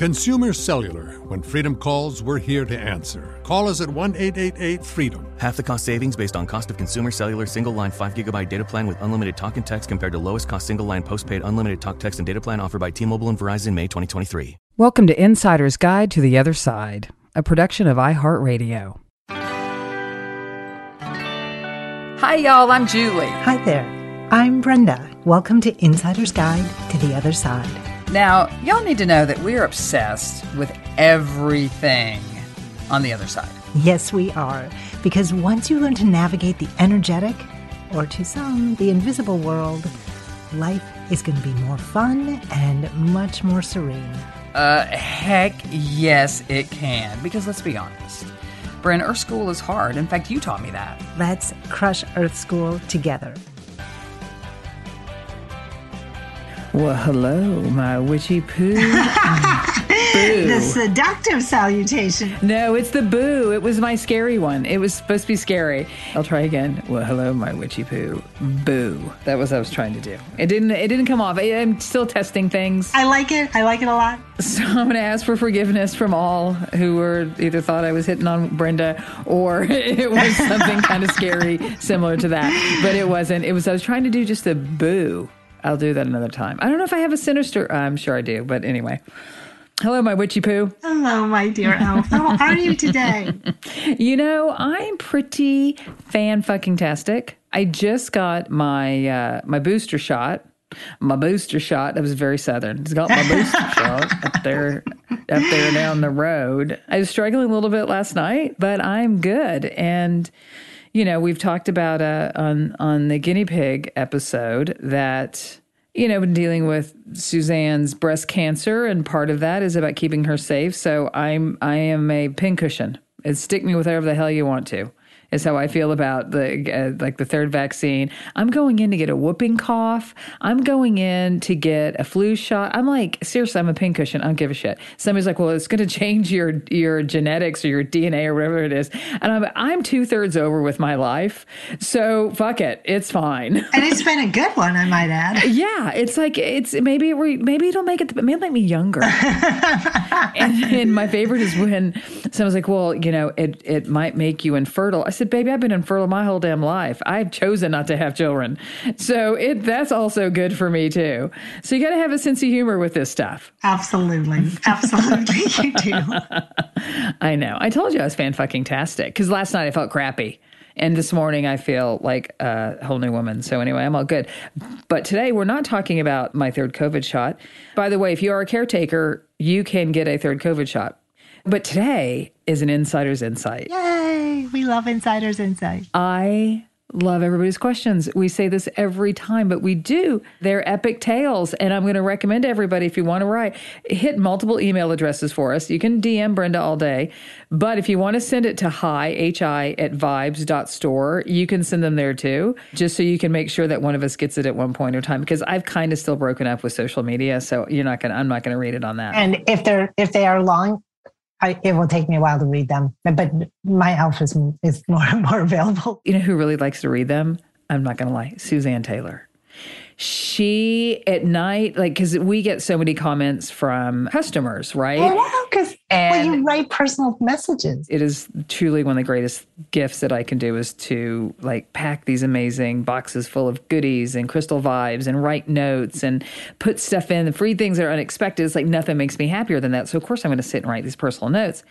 Consumer Cellular. When freedom calls, we're here to answer. Call us at 1 888 freedom. Half the cost savings based on cost of consumer cellular single line 5 gigabyte data plan with unlimited talk and text compared to lowest cost single line postpaid unlimited talk, text, and data plan offered by T Mobile and Verizon May 2023. Welcome to Insider's Guide to the Other Side, a production of iHeartRadio. Hi, y'all. I'm Julie. Hi there. I'm Brenda. Welcome to Insider's Guide to the Other Side. Now, y'all need to know that we're obsessed with everything on the other side. Yes, we are. Because once you learn to navigate the energetic, or to some, the invisible world, life is going to be more fun and much more serene. Uh, heck yes, it can. Because let's be honest, Bryn, Earth School is hard. In fact, you taught me that. Let's crush Earth School together. Well, hello, my witchy poo. the seductive salutation. No, it's the boo. It was my scary one. It was supposed to be scary. I'll try again. Well, hello, my witchy poo. Boo. That was what I was trying to do. It didn't. It didn't come off. I, I'm still testing things. I like it. I like it a lot. So I'm going to ask for forgiveness from all who were either thought I was hitting on Brenda or it was something kind of scary similar to that. But it wasn't. It was. I was trying to do just a boo. I'll do that another time. I don't know if I have a sinister. I'm sure I do, but anyway. Hello, my witchy poo. Hello, my dear elf. How are you today? You know, I'm pretty fan fucking tastic. I just got my uh, my booster shot. My booster shot. That was very southern. It's got my booster shot up there, up there down the road. I was struggling a little bit last night, but I'm good. And you know, we've talked about uh, on on the guinea pig episode that you know, been dealing with Suzanne's breast cancer, and part of that is about keeping her safe. So I'm I am a pincushion. It's stick me with whatever the hell you want to. Is how I feel about the uh, like the third vaccine. I'm going in to get a whooping cough. I'm going in to get a flu shot. I'm like seriously, I'm a pincushion. I don't give a shit. Somebody's like, well, it's going to change your your genetics or your DNA or whatever it is, and I'm I'm two thirds over with my life. So fuck it, it's fine. And it's been a good one, I might add. Yeah, it's like it's maybe we maybe it'll make it maybe it'll make me younger. and, and my favorite is when someone's like, "Well, you know, it it might make you infertile." I said, "Baby, I've been infertile my whole damn life. I've chosen not to have children, so it that's also good for me too. So you got to have a sense of humor with this stuff." Absolutely. Absolutely. you do. I know. I told you I was fan fucking tastic because last night I felt crappy. And this morning I feel like a whole new woman. So anyway, I'm all good. But today we're not talking about my third COVID shot. By the way, if you are a caretaker, you can get a third COVID shot. But today is an insider's insight. Yay. We love Insider's Insight. I love everybody's questions. We say this every time, but we do. They're epic tales. And I'm going to recommend to everybody if you want to write, hit multiple email addresses for us. You can DM Brenda all day. But if you want to send it to hi, hi at vibes.store, you can send them there too, just so you can make sure that one of us gets it at one point in time. Because I've kind of still broken up with social media. So you're not going to, I'm not going to read it on that. And if they're if they are long, I, it will take me a while to read them. But, my elf is is more more available. You know who really likes to read them? I'm not going to lie, Suzanne Taylor. She at night, like, because we get so many comments from customers, right? Oh, because well, you write personal messages. it is truly one of the greatest gifts that I can do is to like pack these amazing boxes full of goodies and crystal vibes and write notes and put stuff in The free things that are unexpected. It's like nothing makes me happier than that. So of course I'm going to sit and write these personal notes.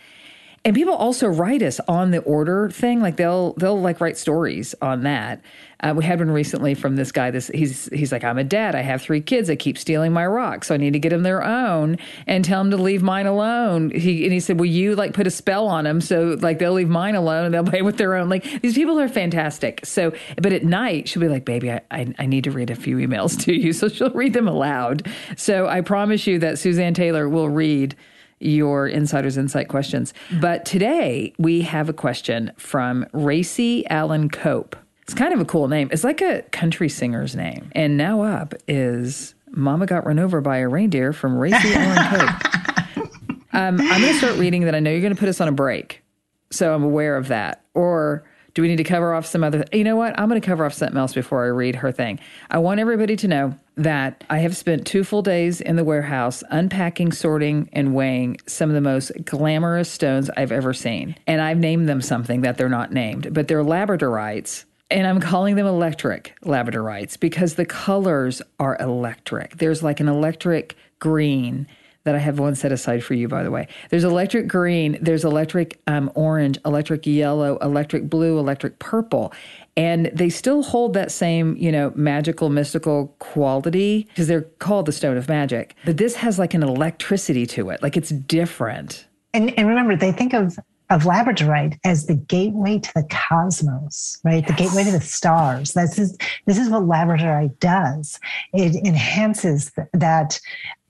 And people also write us on the order thing, like they'll they'll like write stories on that. Uh, we had one recently from this guy. This he's he's like, I'm a dad. I have three kids. I keep stealing my rocks, so I need to get them their own and tell them to leave mine alone. He and he said, Will you like put a spell on them so like they'll leave mine alone and they'll play with their own? Like these people are fantastic. So, but at night she'll be like, Baby, I I, I need to read a few emails to you, so she'll read them aloud. So I promise you that Suzanne Taylor will read your Insider's Insight questions. But today we have a question from Racy Allen Cope. It's kind of a cool name. It's like a country singer's name. And now up is Mama Got Run Over by a Reindeer from Racy Allen Cope. Um, I'm going to start reading that. I know you're going to put us on a break. So I'm aware of that. Or do we need to cover off some other? You know what? I'm going to cover off something else before I read her thing. I want everybody to know that I have spent two full days in the warehouse unpacking, sorting, and weighing some of the most glamorous stones I've ever seen. And I've named them something that they're not named, but they're labradorites. And I'm calling them electric labradorites because the colors are electric. There's like an electric green that I have one set aside for you, by the way. There's electric green, there's electric um, orange, electric yellow, electric blue, electric purple. And they still hold that same, you know, magical, mystical quality because they're called the stone of magic. But this has like an electricity to it, like it's different. And, and remember, they think of of labradorite as the gateway to the cosmos, right? The gateway to the stars. This is this is what labradorite does. It enhances th- that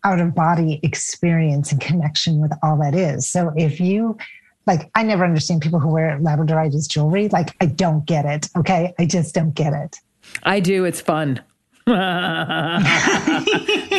out of body experience and connection with all that is. So if you like, I never understand people who wear labradorite as jewelry. Like, I don't get it. Okay, I just don't get it. I do. It's fun. For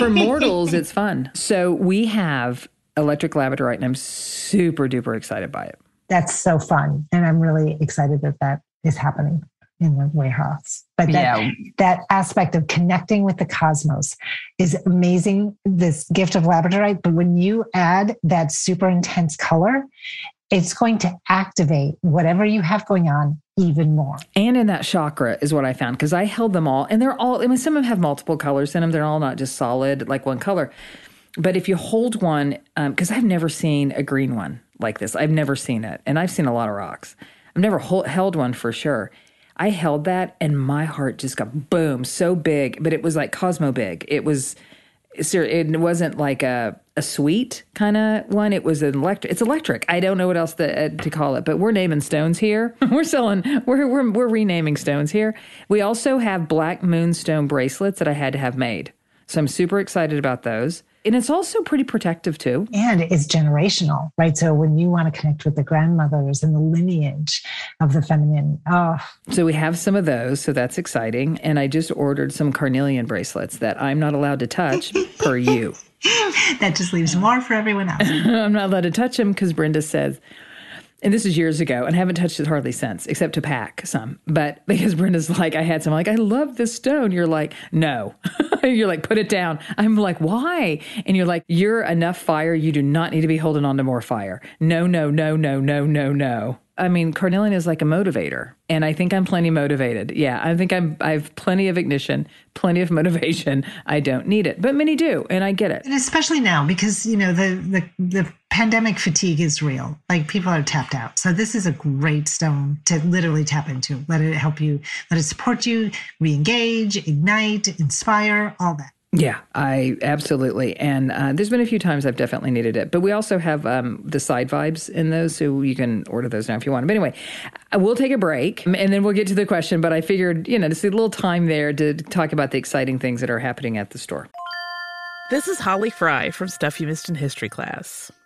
mortals, it's fun. So we have electric labradorite, and I'm super duper excited by it. That's so fun, and I'm really excited that that is happening in the warehouse. But that, Yeah. that aspect of connecting with the cosmos is amazing. This gift of labradorite, but when you add that super intense color, it's going to activate whatever you have going on even more. And in that chakra is what I found because I held them all, and they're all. I mean, some of them have multiple colors in them. They're all not just solid like one color. But if you hold one, um, because I've never seen a green one like this, I've never seen it, and I've seen a lot of rocks. I've never hol- held one for sure. I held that, and my heart just got boom so big, but it was like Cosmo big. It was. It wasn't like a, a sweet kind of one. It was an electric. It's electric. I don't know what else to, uh, to call it, but we're naming stones here. we're selling. We're, we're we're renaming stones here. We also have black moonstone bracelets that I had to have made, so I'm super excited about those. And it's also pretty protective too. And it's generational, right? So when you want to connect with the grandmothers and the lineage of the feminine, oh, So we have some of those, so that's exciting. And I just ordered some carnelian bracelets that I'm not allowed to touch per you. that just leaves more for everyone else. I'm not allowed to touch them because Brenda says, and this is years ago, and I haven't touched it hardly since, except to pack some. But because Brenda's like, I had some, like, I love this stone. You're like, no. you're like, put it down. I'm like, why? And you're like, you're enough fire. You do not need to be holding on to more fire. No, no, no, no, no, no, no. I mean, carnelian is like a motivator, and I think I'm plenty motivated. Yeah, I think I'm. I have plenty of ignition, plenty of motivation. I don't need it, but many do, and I get it. And especially now because you know the the the pandemic fatigue is real. Like people are tapped out. So this is a great stone to literally tap into. Let it help you, let it support you, re-engage, ignite, inspire, all that. Yeah, I absolutely. And uh, there's been a few times I've definitely needed it. But we also have um, the side vibes in those, so you can order those now if you want. But anyway, we'll take a break and then we'll get to the question. But I figured, you know, just a little time there to talk about the exciting things that are happening at the store. This is Holly Fry from Stuff You Missed in History class.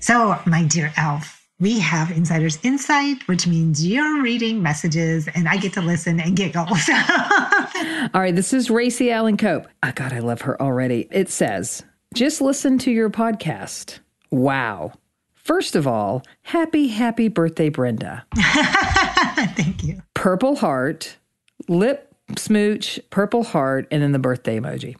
So, my dear Elf, we have Insider's Insight, which means you're reading messages and I get to listen and giggle. All right, this is Racy Allen Cope. Oh, God, I love her already. It says, just listen to your podcast. Wow. First of all, happy, happy birthday, Brenda. Thank you. Purple heart, lip smooch, purple heart, and then the birthday emoji.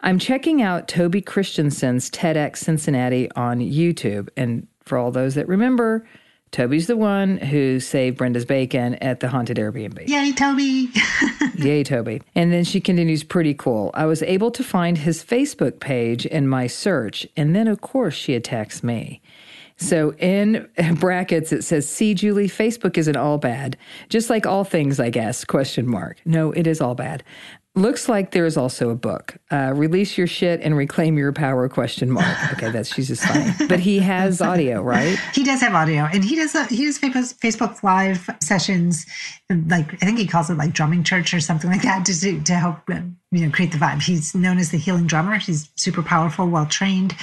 I'm checking out Toby Christensen's TEDx Cincinnati on YouTube. And for all those that remember, Toby's the one who saved Brenda's bacon at the haunted Airbnb. Yay, Toby. Yay, Toby. And then she continues, pretty cool. I was able to find his Facebook page in my search. And then, of course, she attacks me. So in brackets it says, "See Julie, Facebook isn't all bad. Just like all things, I guess." Question mark. No, it is all bad. Looks like there is also a book. Uh, Release your shit and reclaim your power? Question mark. Okay, that's she's just funny. But he has audio, right? He does have audio, and he does a, he does Facebook Live sessions. Like I think he calls it like drumming church or something like that, to, to help you know create the vibe. He's known as the healing drummer. He's super powerful, well trained,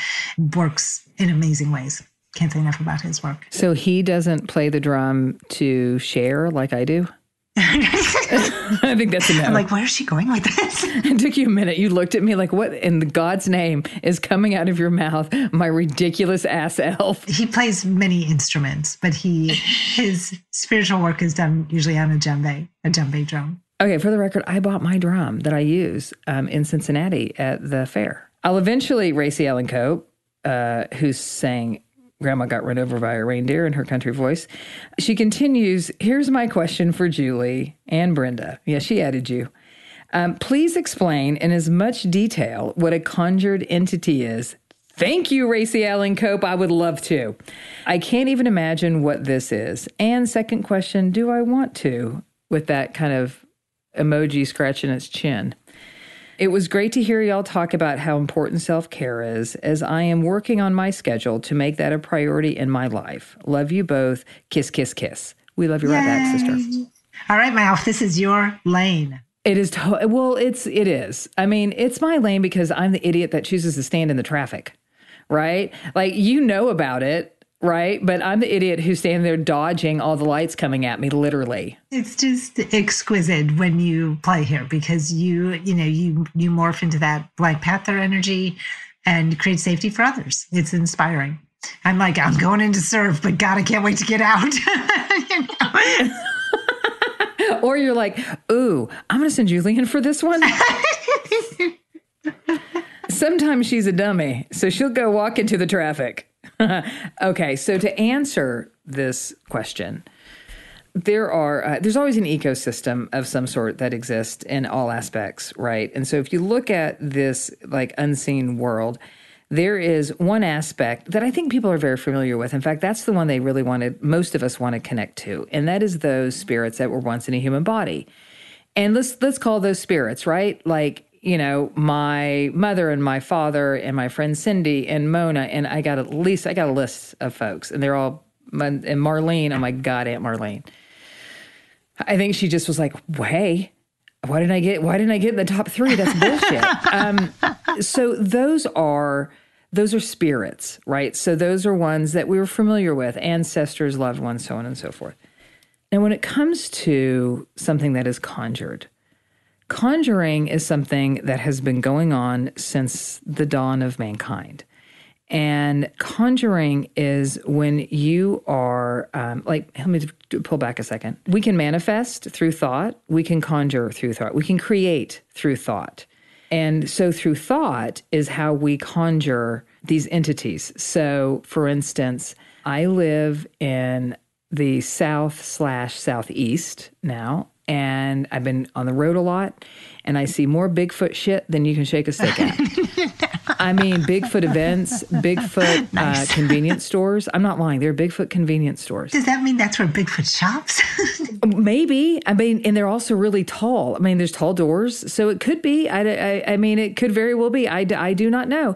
works in amazing ways. Can't say enough about his work. So he doesn't play the drum to share like I do. I think that's a no. I'm like, where is she going with this? it took you a minute. You looked at me like, what in the God's name is coming out of your mouth? My ridiculous ass elf. He plays many instruments, but he his spiritual work is done usually on a djembe, a djembe drum. Okay, for the record, I bought my drum that I use um, in Cincinnati at the fair. I'll eventually, Racy Allen Cope, uh, who's saying, Grandma got run over by a reindeer in her country voice. She continues Here's my question for Julie and Brenda. Yeah, she added you. Um, please explain in as much detail what a conjured entity is. Thank you, Racy Allen Cope. I would love to. I can't even imagine what this is. And second question Do I want to? With that kind of emoji scratching its chin. It was great to hear y'all talk about how important self care is, as I am working on my schedule to make that a priority in my life. Love you both. Kiss, kiss, kiss. We love you Yay. right back, sister. All right, Mouth, this is your lane. It is to- well, it's it is. I mean, it's my lane because I'm the idiot that chooses to stand in the traffic, right? Like you know about it, right? But I'm the idiot who's standing there dodging all the lights coming at me, literally. It's just exquisite when you play here because you, you know, you you morph into that Black Panther energy and create safety for others. It's inspiring. I'm like, I'm going in to serve, but God, I can't wait to get out. or you're like, ooh, I'm going to send Julian for this one. Sometimes she's a dummy, so she'll go walk into the traffic. okay, so to answer this question, there are uh, there's always an ecosystem of some sort that exists in all aspects, right? And so if you look at this like unseen world, there is one aspect that I think people are very familiar with. In fact, that's the one they really wanted, most of us want to connect to, and that is those spirits that were once in a human body. And let's let's call those spirits, right? Like you know, my mother and my father and my friend Cindy and Mona, and I got at least I got a list of folks, and they're all and Marlene. Oh my God, Aunt Marlene. I think she just was like, "Hey, why didn't I get? Why didn't I get in the top three? That's bullshit." um, so those are those are spirits, right? So those are ones that we were familiar with, ancestors, loved ones, so on and so forth. And when it comes to something that is conjured, conjuring is something that has been going on since the dawn of mankind. And conjuring is when you are, um, like, let me pull back a second. We can manifest through thought, we can conjure through thought, we can create through thought. And so through thought is how we conjure these entities. So, for instance, I live in the south slash southeast now, and I've been on the road a lot, and I see more Bigfoot shit than you can shake a stick at. I mean, Bigfoot events, Bigfoot nice. uh, convenience stores. I'm not lying. They're Bigfoot convenience stores. Does that mean that's where Bigfoot shops? Maybe. I mean, and they're also really tall. I mean, there's tall doors. So it could be. I, I, I mean, it could very well be. I, I do not know.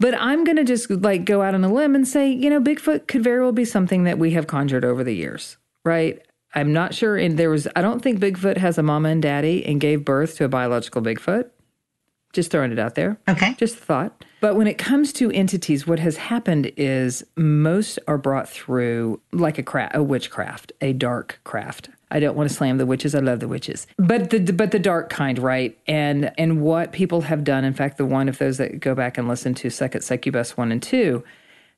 But I'm going to just like go out on a limb and say, you know, Bigfoot could very well be something that we have conjured over the years, right? I'm not sure. And there was, I don't think Bigfoot has a mama and daddy and gave birth to a biological Bigfoot. Just throwing it out there. Okay. Just a thought. But when it comes to entities, what has happened is most are brought through like a cra- a witchcraft, a dark craft. I don't want to slam the witches. I love the witches, but the but the dark kind, right? And and what people have done. In fact, the one of those that go back and listen to Second Succubus one and two,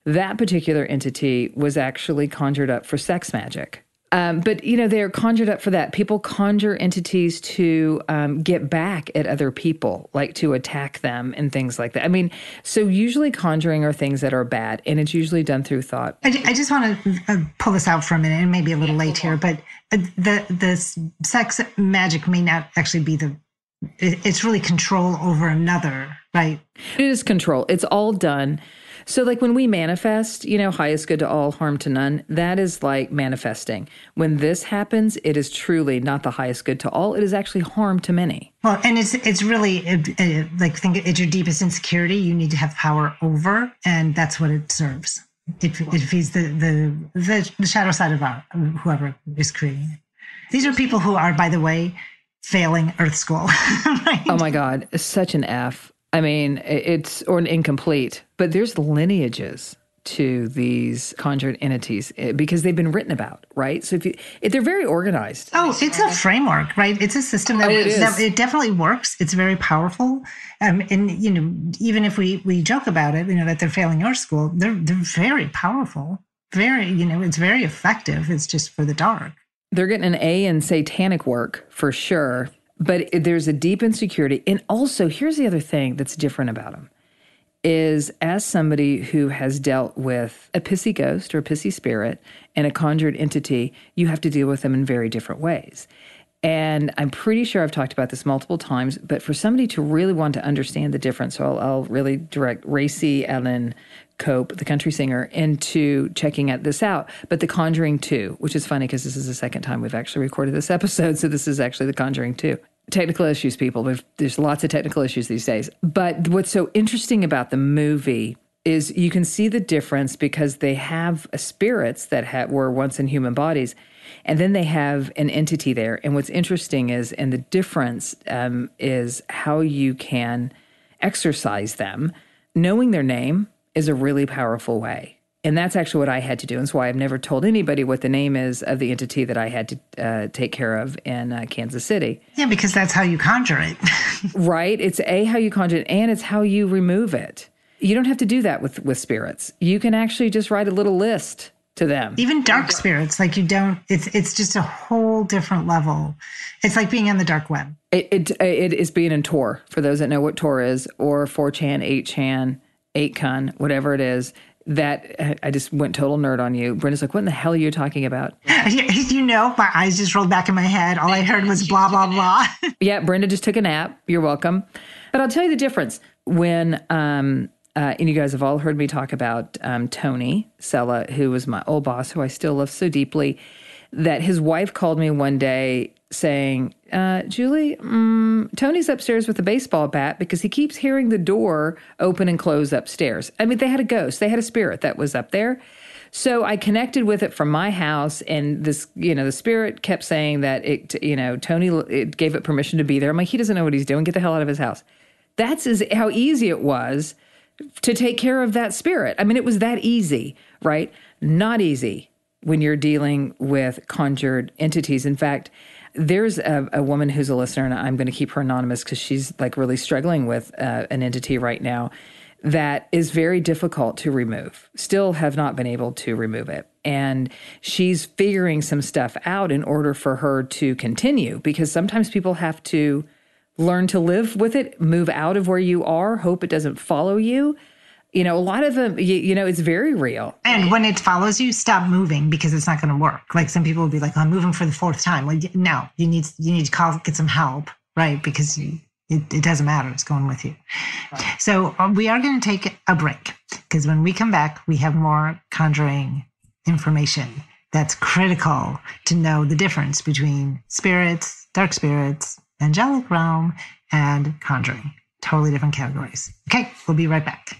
that particular entity was actually conjured up for sex magic. Um, but you know they're conjured up for that. People conjure entities to um, get back at other people, like to attack them and things like that. I mean, so usually conjuring are things that are bad, and it's usually done through thought. I, I just want to uh, pull this out for a minute, and maybe a little late here, but the the sex magic may not actually be the. It's really control over another, right? It is control. It's all done so, like when we manifest, you know, highest good to all, harm to none, that is like manifesting. When this happens, it is truly not the highest good to all. It is actually harm to many. Well, and it's it's really uh, like think it's your deepest insecurity. You need to have power over, and that's what it serves. It, it feeds the, the the the shadow side of our, whoever is creating it. These are people who are, by the way, failing Earth School. right? Oh my God, such an F. I mean, it's or an incomplete, but there's lineages to these conjured entities eh, because they've been written about, right? So if, you, if they're very organized. Oh, it's a framework, right? It's a system that, oh, it, that it definitely works. It's very powerful. Um, and you know, even if we we joke about it, you know, that they're failing your school, they're they're very powerful. Very, you know, it's very effective. It's just for the dark. They're getting an A in satanic work for sure but there's a deep insecurity. And also, here's the other thing that's different about them is as somebody who has dealt with a pissy ghost or a pissy spirit and a conjured entity, you have to deal with them in very different ways. And I'm pretty sure I've talked about this multiple times, but for somebody to really want to understand the difference, so I'll, I'll really direct Racy Ellen Cope, the country singer, into checking out this out. But The Conjuring 2, which is funny because this is the second time we've actually recorded this episode. So this is actually The Conjuring 2 technical issues, people. There's, there's lots of technical issues these days. But what's so interesting about the movie is you can see the difference because they have spirits that were once in human bodies. And then they have an entity there. And what's interesting is, and the difference um, is how you can exercise them. Knowing their name is a really powerful way. And that's actually what I had to do. And that's why I've never told anybody what the name is of the entity that I had to uh, take care of in uh, Kansas City. Yeah, because that's how you conjure it. right? It's A, how you conjure it, and it's how you remove it. You don't have to do that with, with spirits. You can actually just write a little list to them. Even dark spirits, like you don't. It's it's just a whole different level. It's like being on the dark web. It it, it is being in Tor for those that know what Tor is, or 4chan, 8chan, 8kun, whatever it is. That I just went total nerd on you. Brenda's like, "What in the hell are you talking about?" You know, my eyes just rolled back in my head. All I heard was blah blah blah. yeah, Brenda just took a nap. You're welcome. But I'll tell you the difference when um, uh, and you guys have all heard me talk about um, Tony Sella, who was my old boss, who I still love so deeply. That his wife called me one day saying, uh, Julie, um, Tony's upstairs with a baseball bat because he keeps hearing the door open and close upstairs. I mean, they had a ghost, they had a spirit that was up there. So I connected with it from my house, and this, you know, the spirit kept saying that it, you know, Tony it gave it permission to be there. I'm like, he doesn't know what he's doing. Get the hell out of his house. That's as, how easy it was to take care of that spirit. I mean, it was that easy, right? Not easy when you're dealing with conjured entities. In fact, there's a, a woman who's a listener, and I'm going to keep her anonymous because she's like really struggling with uh, an entity right now that is very difficult to remove. Still have not been able to remove it. And she's figuring some stuff out in order for her to continue because sometimes people have to learn to live with it, move out of where you are, hope it doesn't follow you. You know, a lot of them, you, you know, it's very real. And when it follows you, stop moving because it's not going to work. Like some people will be like, oh, "I'm moving for the fourth time." Like, no, you need you need to call, get some help, right? Because you, it, it doesn't matter; it's going with you. Right. So um, we are going to take a break because when we come back, we have more conjuring information that's critical to know the difference between spirits, dark spirits, angelic realm, and conjuring. Totally different categories. Okay, we'll be right back.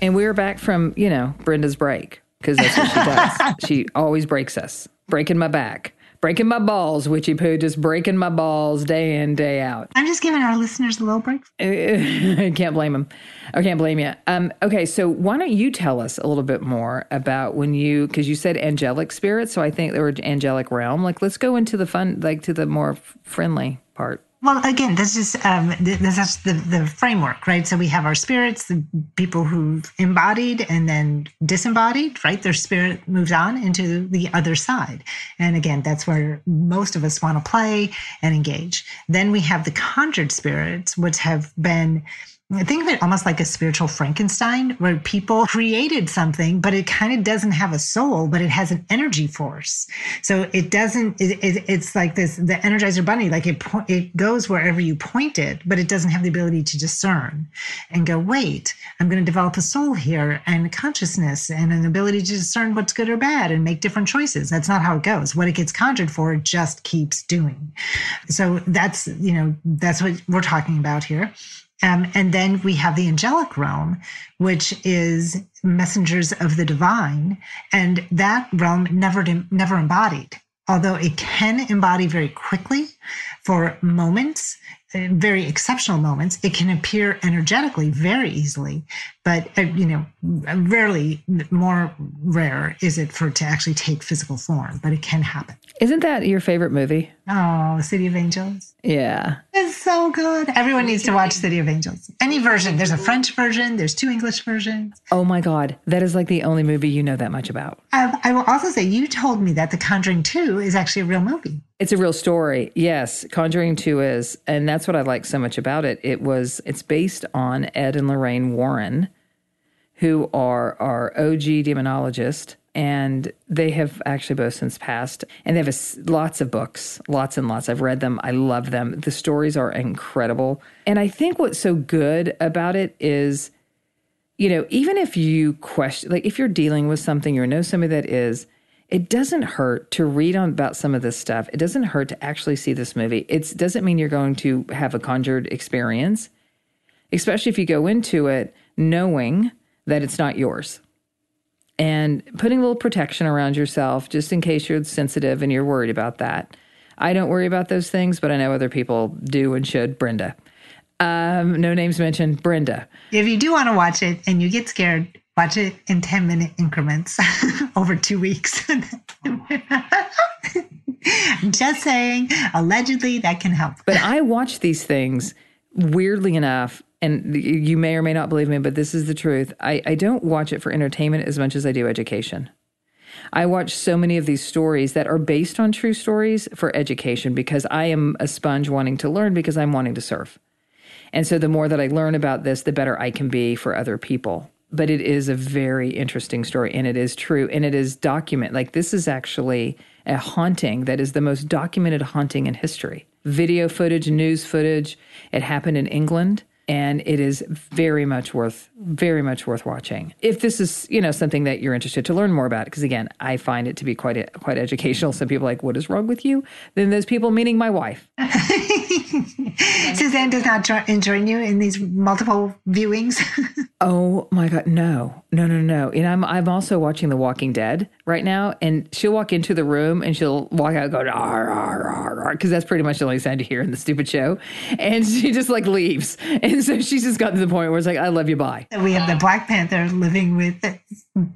And we're back from, you know, Brenda's break because that's what she does. she always breaks us, breaking my back, breaking my balls, Witchy Poo, just breaking my balls day in, day out. I'm just giving our listeners a little break. I can't blame them. I can't blame you. Um, okay, so why don't you tell us a little bit more about when you, because you said angelic spirits, so I think there were angelic realm. Like, let's go into the fun, like to the more friendly part. Well, again, this is um, this is the the framework, right? So we have our spirits, the people who embodied and then disembodied, right? Their spirit moves on into the other side, and again, that's where most of us want to play and engage. Then we have the conjured spirits, which have been think of it almost like a spiritual Frankenstein, where people created something, but it kind of doesn't have a soul, but it has an energy force. So it doesn't. It, it, it's like this: the Energizer Bunny, like it it goes wherever you point it, but it doesn't have the ability to discern and go, wait, I'm going to develop a soul here and consciousness and an ability to discern what's good or bad and make different choices. That's not how it goes. What it gets conjured for, just keeps doing. So that's you know that's what we're talking about here. Um, and then we have the angelic realm, which is messengers of the divine, and that realm never never embodied. Although it can embody very quickly for moments, uh, very exceptional moments, it can appear energetically very easily. But uh, you know, rarely, more rare is it for it to actually take physical form. But it can happen. Isn't that your favorite movie? Oh, City of Angels. Yeah. It's so good. Everyone needs to watch City of Angels. Any version. There's a French version, there's two English versions. Oh my God. That is like the only movie you know that much about. Um, I will also say, you told me that The Conjuring 2 is actually a real movie. It's a real story. Yes, Conjuring 2 is. And that's what I like so much about it. It was it's based on Ed and Lorraine Warren, who are our OG demonologist and they have actually both since passed. And they have a, lots of books lots and lots. I've read them. I love them. The stories are incredible. And i think what's so good about it is you know even if you question like if you're dealing with something or know somebody that is it doesn't hurt to read on about some of this stuff. It doesn't hurt to actually see this movie. It doesn't mean you're going to have a conjured experience especially if you go into it knowing that it's not yours and putting a little protection around yourself just in case you're sensitive and you're worried about that. I don't worry about those things, but I know other people do and should. Brenda. Um, no names mentioned. Brenda. If you do want to watch it and you get scared, watch it in 10 minute increments over two weeks. Just saying, allegedly, that can help. But I watch these things weirdly enough and you may or may not believe me, but this is the truth. I, I don't watch it for entertainment as much as I do education. I watch so many of these stories that are based on true stories for education because I am a sponge wanting to learn because I'm wanting to serve. And so the more that I learn about this, the better I can be for other people. But it is a very interesting story and it is true and it is document like this is actually a haunting that is the most documented haunting in history. Video footage, news footage. It happened in England and it is very much worth very much worth watching. If this is you know something that you're interested to learn more about because again i find it to be quite quite educational. Some people are like what is wrong with you? Then there's people meaning my wife. Suzanne does not join you in these multiple viewings? Oh my god no. No no no. And i'm i'm also watching the walking dead right now and she'll walk into the room and she'll walk out going ar ar ar ar because that's pretty much the only sound you hear in the stupid show. And she just like leaves. And so she's just gotten to the point where it's like i love you bye. We have the black panther living with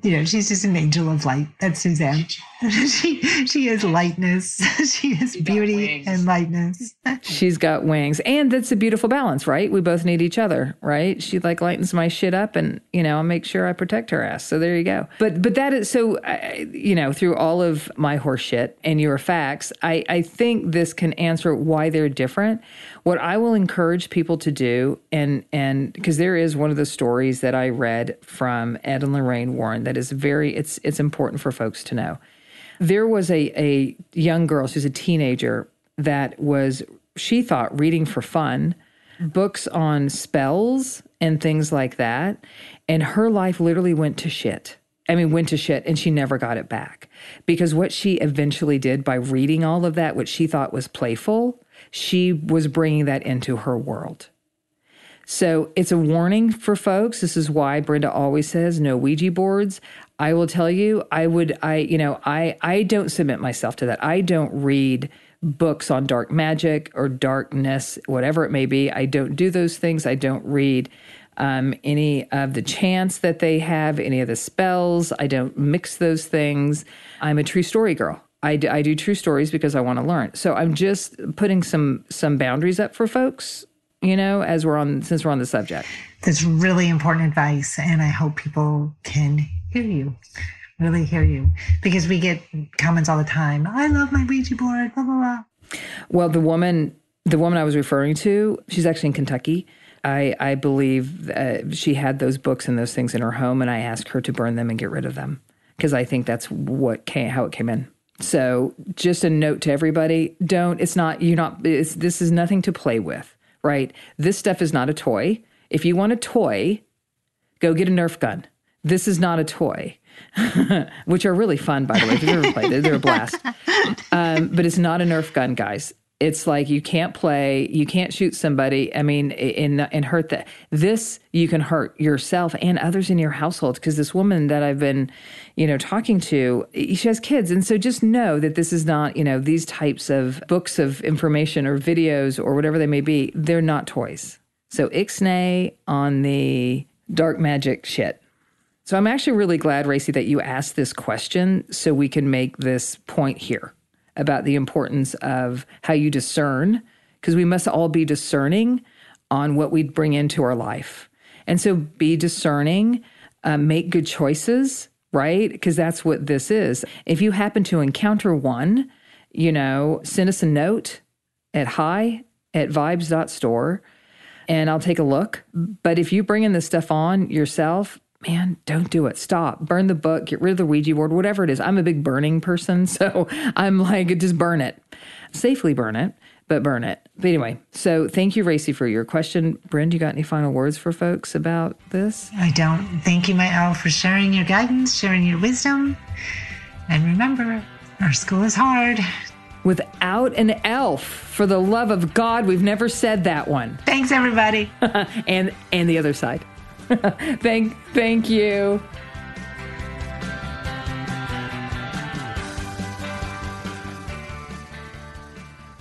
you know she's just an angel of light. That's suzanne she she is lightness. She is she beauty and lightness. She's got wings. And that's a beautiful balance right? We both need each other right? She like lightens my shit up and you know i make sure i protect her ass. So there you go. But but that is so I, you know, through all of my horseshit and your facts, I, I think this can answer why they're different. What I will encourage people to do, and and because there is one of the stories that I read from Ed and Lorraine Warren that is very it's it's important for folks to know. There was a a young girl, she's a teenager, that was she thought reading for fun, books on spells and things like that, and her life literally went to shit I mean, went to shit and she never got it back. Because what she eventually did by reading all of that, what she thought was playful, she was bringing that into her world. So it's a warning for folks. This is why Brenda always says no Ouija boards. I will tell you, I would, I, you know, I, I don't submit myself to that. I don't read books on dark magic or darkness, whatever it may be. I don't do those things. I don't read um, any of the chants that they have, any of the spells. I don't mix those things. I'm a true story girl. I I do true stories because I want to learn. So I'm just putting some some boundaries up for folks, you know, as we're on since we're on the subject. That's really important advice, and I hope people can hear you, really hear you, because we get comments all the time. I love my Ouija board. Blah blah blah. Well, the woman the woman I was referring to, she's actually in Kentucky. I, I believe she had those books and those things in her home, and I asked her to burn them and get rid of them because I think that's what came, how it came in. So, just a note to everybody: don't. It's not. You're not. It's, this is nothing to play with, right? This stuff is not a toy. If you want a toy, go get a Nerf gun. This is not a toy, which are really fun, by the way. If you've ever played, they're a blast. Um, but it's not a Nerf gun, guys it's like you can't play, you can't shoot somebody. I mean, and and hurt that. This you can hurt yourself and others in your household because this woman that I've been, you know, talking to, she has kids, and so just know that this is not, you know, these types of books of information or videos or whatever they may be. They're not toys. So ixnay on the dark magic shit. So I'm actually really glad, Racy, that you asked this question so we can make this point here about the importance of how you discern, because we must all be discerning on what we bring into our life. And so be discerning, uh, make good choices, right? Because that's what this is. If you happen to encounter one, you know, send us a note at hi at vibes.store and I'll take a look. But if you bring in this stuff on yourself, man, don't do it. Stop. Burn the book, get rid of the Ouija board, whatever it is. I'm a big burning person. So I'm like, just burn it. Safely burn it, but burn it. But anyway, so thank you, Racy, for your question. Brenda, you got any final words for folks about this? I don't. Thank you, my owl, for sharing your guidance, sharing your wisdom. And remember, Earth school is hard. Without an elf, for the love of God, we've never said that one. Thanks, everybody. and and the other side. thank, thank you.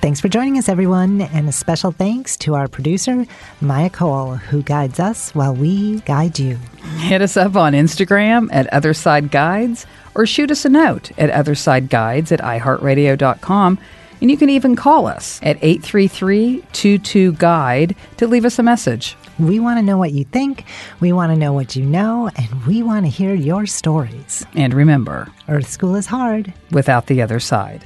Thanks for joining us, everyone, and a special thanks to our producer, Maya Cole, who guides us while we guide you. Hit us up on Instagram at Otherside Guides or shoot us a note at OthersideGuides at iHeartRadio.com. And you can even call us at 833 22 Guide to leave us a message. We want to know what you think, we want to know what you know, and we want to hear your stories. And remember Earth School is hard without the other side.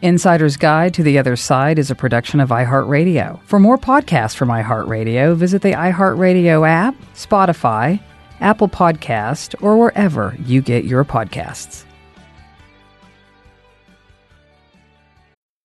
Insider's Guide to the Other Side is a production of iHeartRadio. For more podcasts from iHeartRadio, visit the iHeartRadio app, Spotify, Apple Podcast, or wherever you get your podcasts.